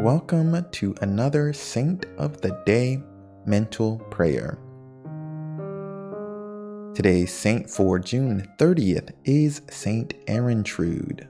Welcome to another Saint of the Day mental prayer. Today's saint for June 30th is Saint Erintrude.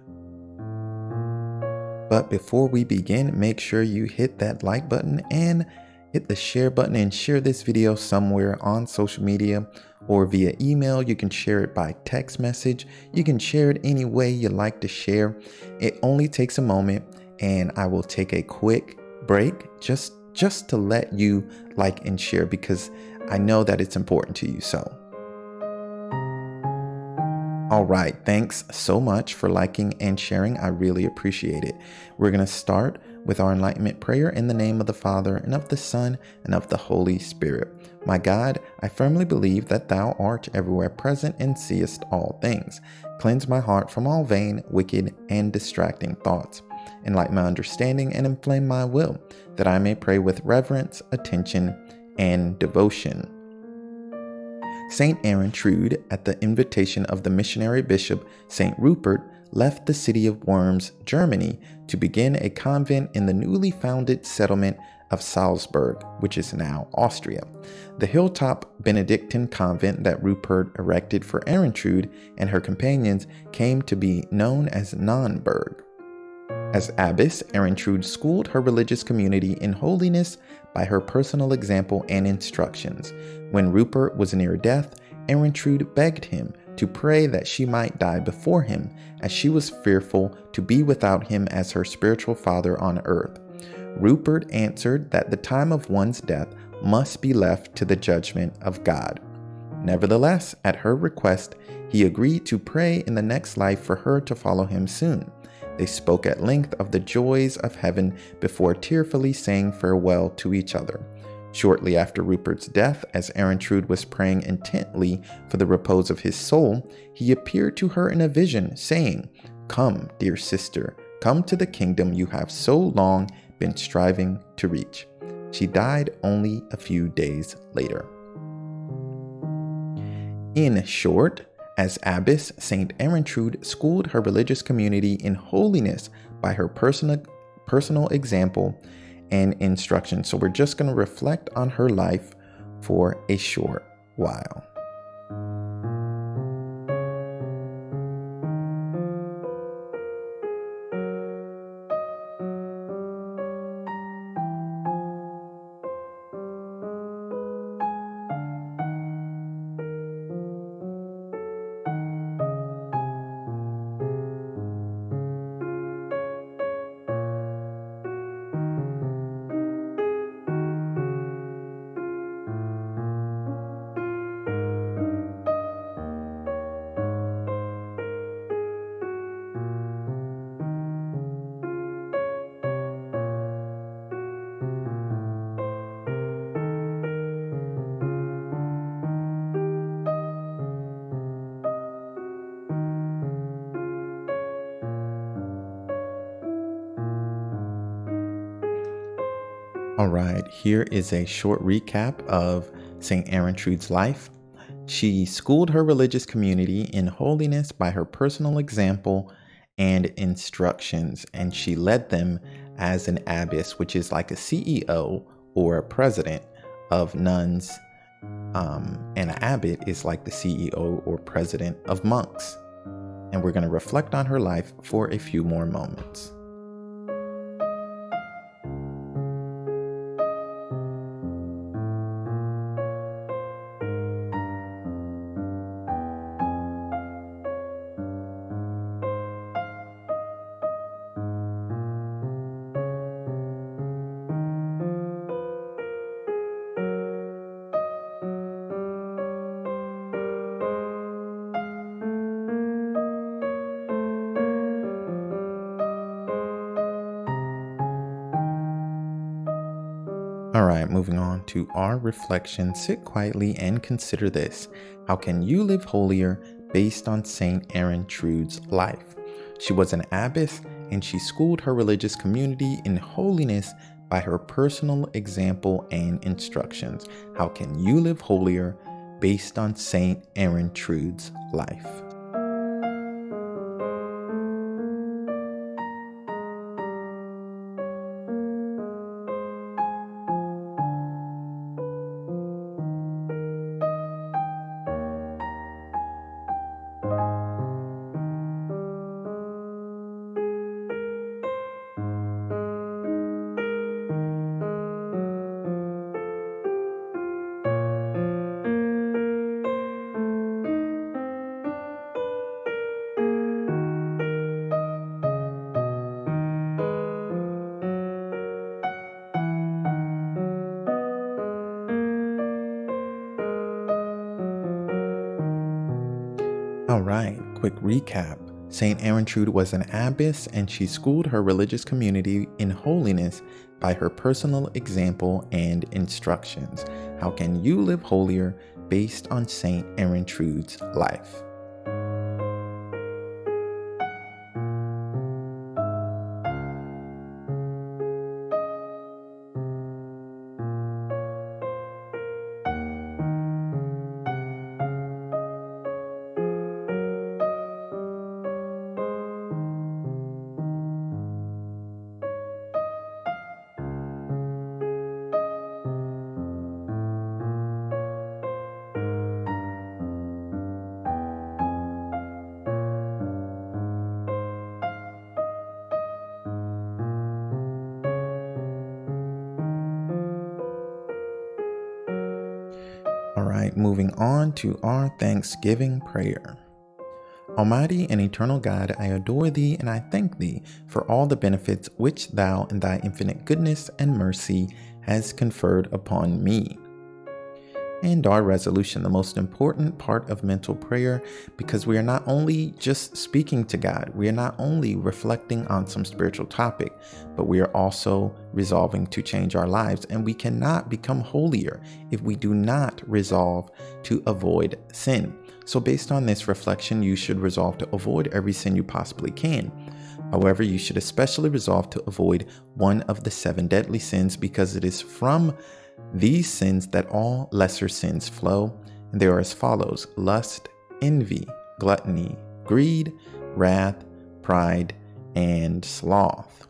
But before we begin, make sure you hit that like button and hit the share button and share this video somewhere on social media or via email. You can share it by text message. You can share it any way you like to share. It only takes a moment and I will take a quick break just just to let you like and share because I know that it's important to you. So all right, thanks so much for liking and sharing. I really appreciate it. We're going to start with our enlightenment prayer in the name of the Father, and of the Son, and of the Holy Spirit. My God, I firmly believe that Thou art everywhere present and seest all things. Cleanse my heart from all vain, wicked, and distracting thoughts. Enlighten my understanding and inflame my will, that I may pray with reverence, attention, and devotion. Saint Erintrude, at the invitation of the missionary bishop Saint Rupert, left the city of Worms, Germany, to begin a convent in the newly founded settlement of Salzburg, which is now Austria. The hilltop Benedictine convent that Rupert erected for Erintrude and her companions came to be known as Nonnberg. As abbess, Erintrude schooled her religious community in holiness by her personal example and instructions. When Rupert was near death, Erintrude begged him to pray that she might die before him, as she was fearful to be without him as her spiritual father on earth. Rupert answered that the time of one's death must be left to the judgment of God. Nevertheless, at her request, he agreed to pray in the next life for her to follow him soon. They spoke at length of the joys of heaven before tearfully saying farewell to each other. Shortly after Rupert's death, as Erintrude was praying intently for the repose of his soul, he appeared to her in a vision, saying, Come, dear sister, come to the kingdom you have so long been striving to reach. She died only a few days later. In short, as abbess, Saint Erintrude schooled her religious community in holiness by her personal, personal example and instruction. So we're just going to reflect on her life for a short while. All right, here is a short recap of St. Erintrude's life. She schooled her religious community in holiness by her personal example and instructions, and she led them as an abbess, which is like a CEO or a president of nuns. Um, and an abbot is like the CEO or president of monks. And we're going to reflect on her life for a few more moments. All right, moving on to our reflection. Sit quietly and consider this. How can you live holier based on St. Erintrude's life? She was an abbess and she schooled her religious community in holiness by her personal example and instructions. How can you live holier based on St. Erintrude's life? All right, quick recap. St. Ermentrude was an abbess and she schooled her religious community in holiness by her personal example and instructions. How can you live holier based on St. Ermentrude's life? Right, moving on to our Thanksgiving prayer. Almighty and eternal God, I adore thee and I thank thee for all the benefits which thou in thy infinite goodness and mercy has conferred upon me and our resolution, the most important part of mental prayer, because we are not only just speaking to God, we are not only reflecting on some spiritual topic, but we are also resolving to change our lives. And we cannot become holier if we do not resolve to avoid sin. So, based on this reflection, you should resolve to avoid every sin you possibly can. However, you should especially resolve to avoid one of the seven deadly sins because it is from these sins that all lesser sins flow, and they are as follows lust, envy, gluttony, greed, wrath, pride, and sloth.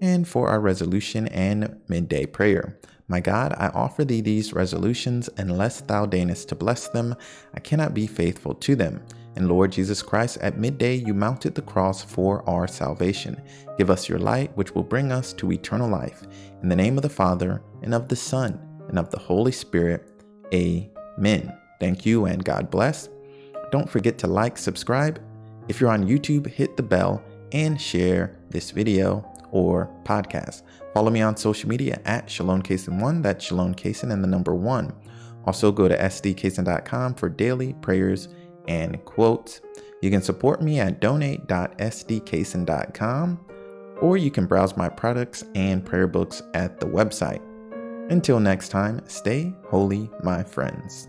And for our resolution and midday prayer. My God, I offer thee these resolutions, unless thou deignest to bless them, I cannot be faithful to them. And Lord Jesus Christ, at midday you mounted the cross for our salvation. Give us your light, which will bring us to eternal life. In the name of the Father, and of the Son, and of the Holy Spirit. Amen. Thank you and God bless. Don't forget to like, subscribe. If you're on YouTube, hit the bell and share this video or podcast. Follow me on social media at Shalom Kaysen1. That's Shalom Kaysen and the number one. Also, go to sdkaysen.com for daily prayers and quotes. You can support me at donate.sdkaysen.com or you can browse my products and prayer books at the website. Until next time, stay holy, my friends.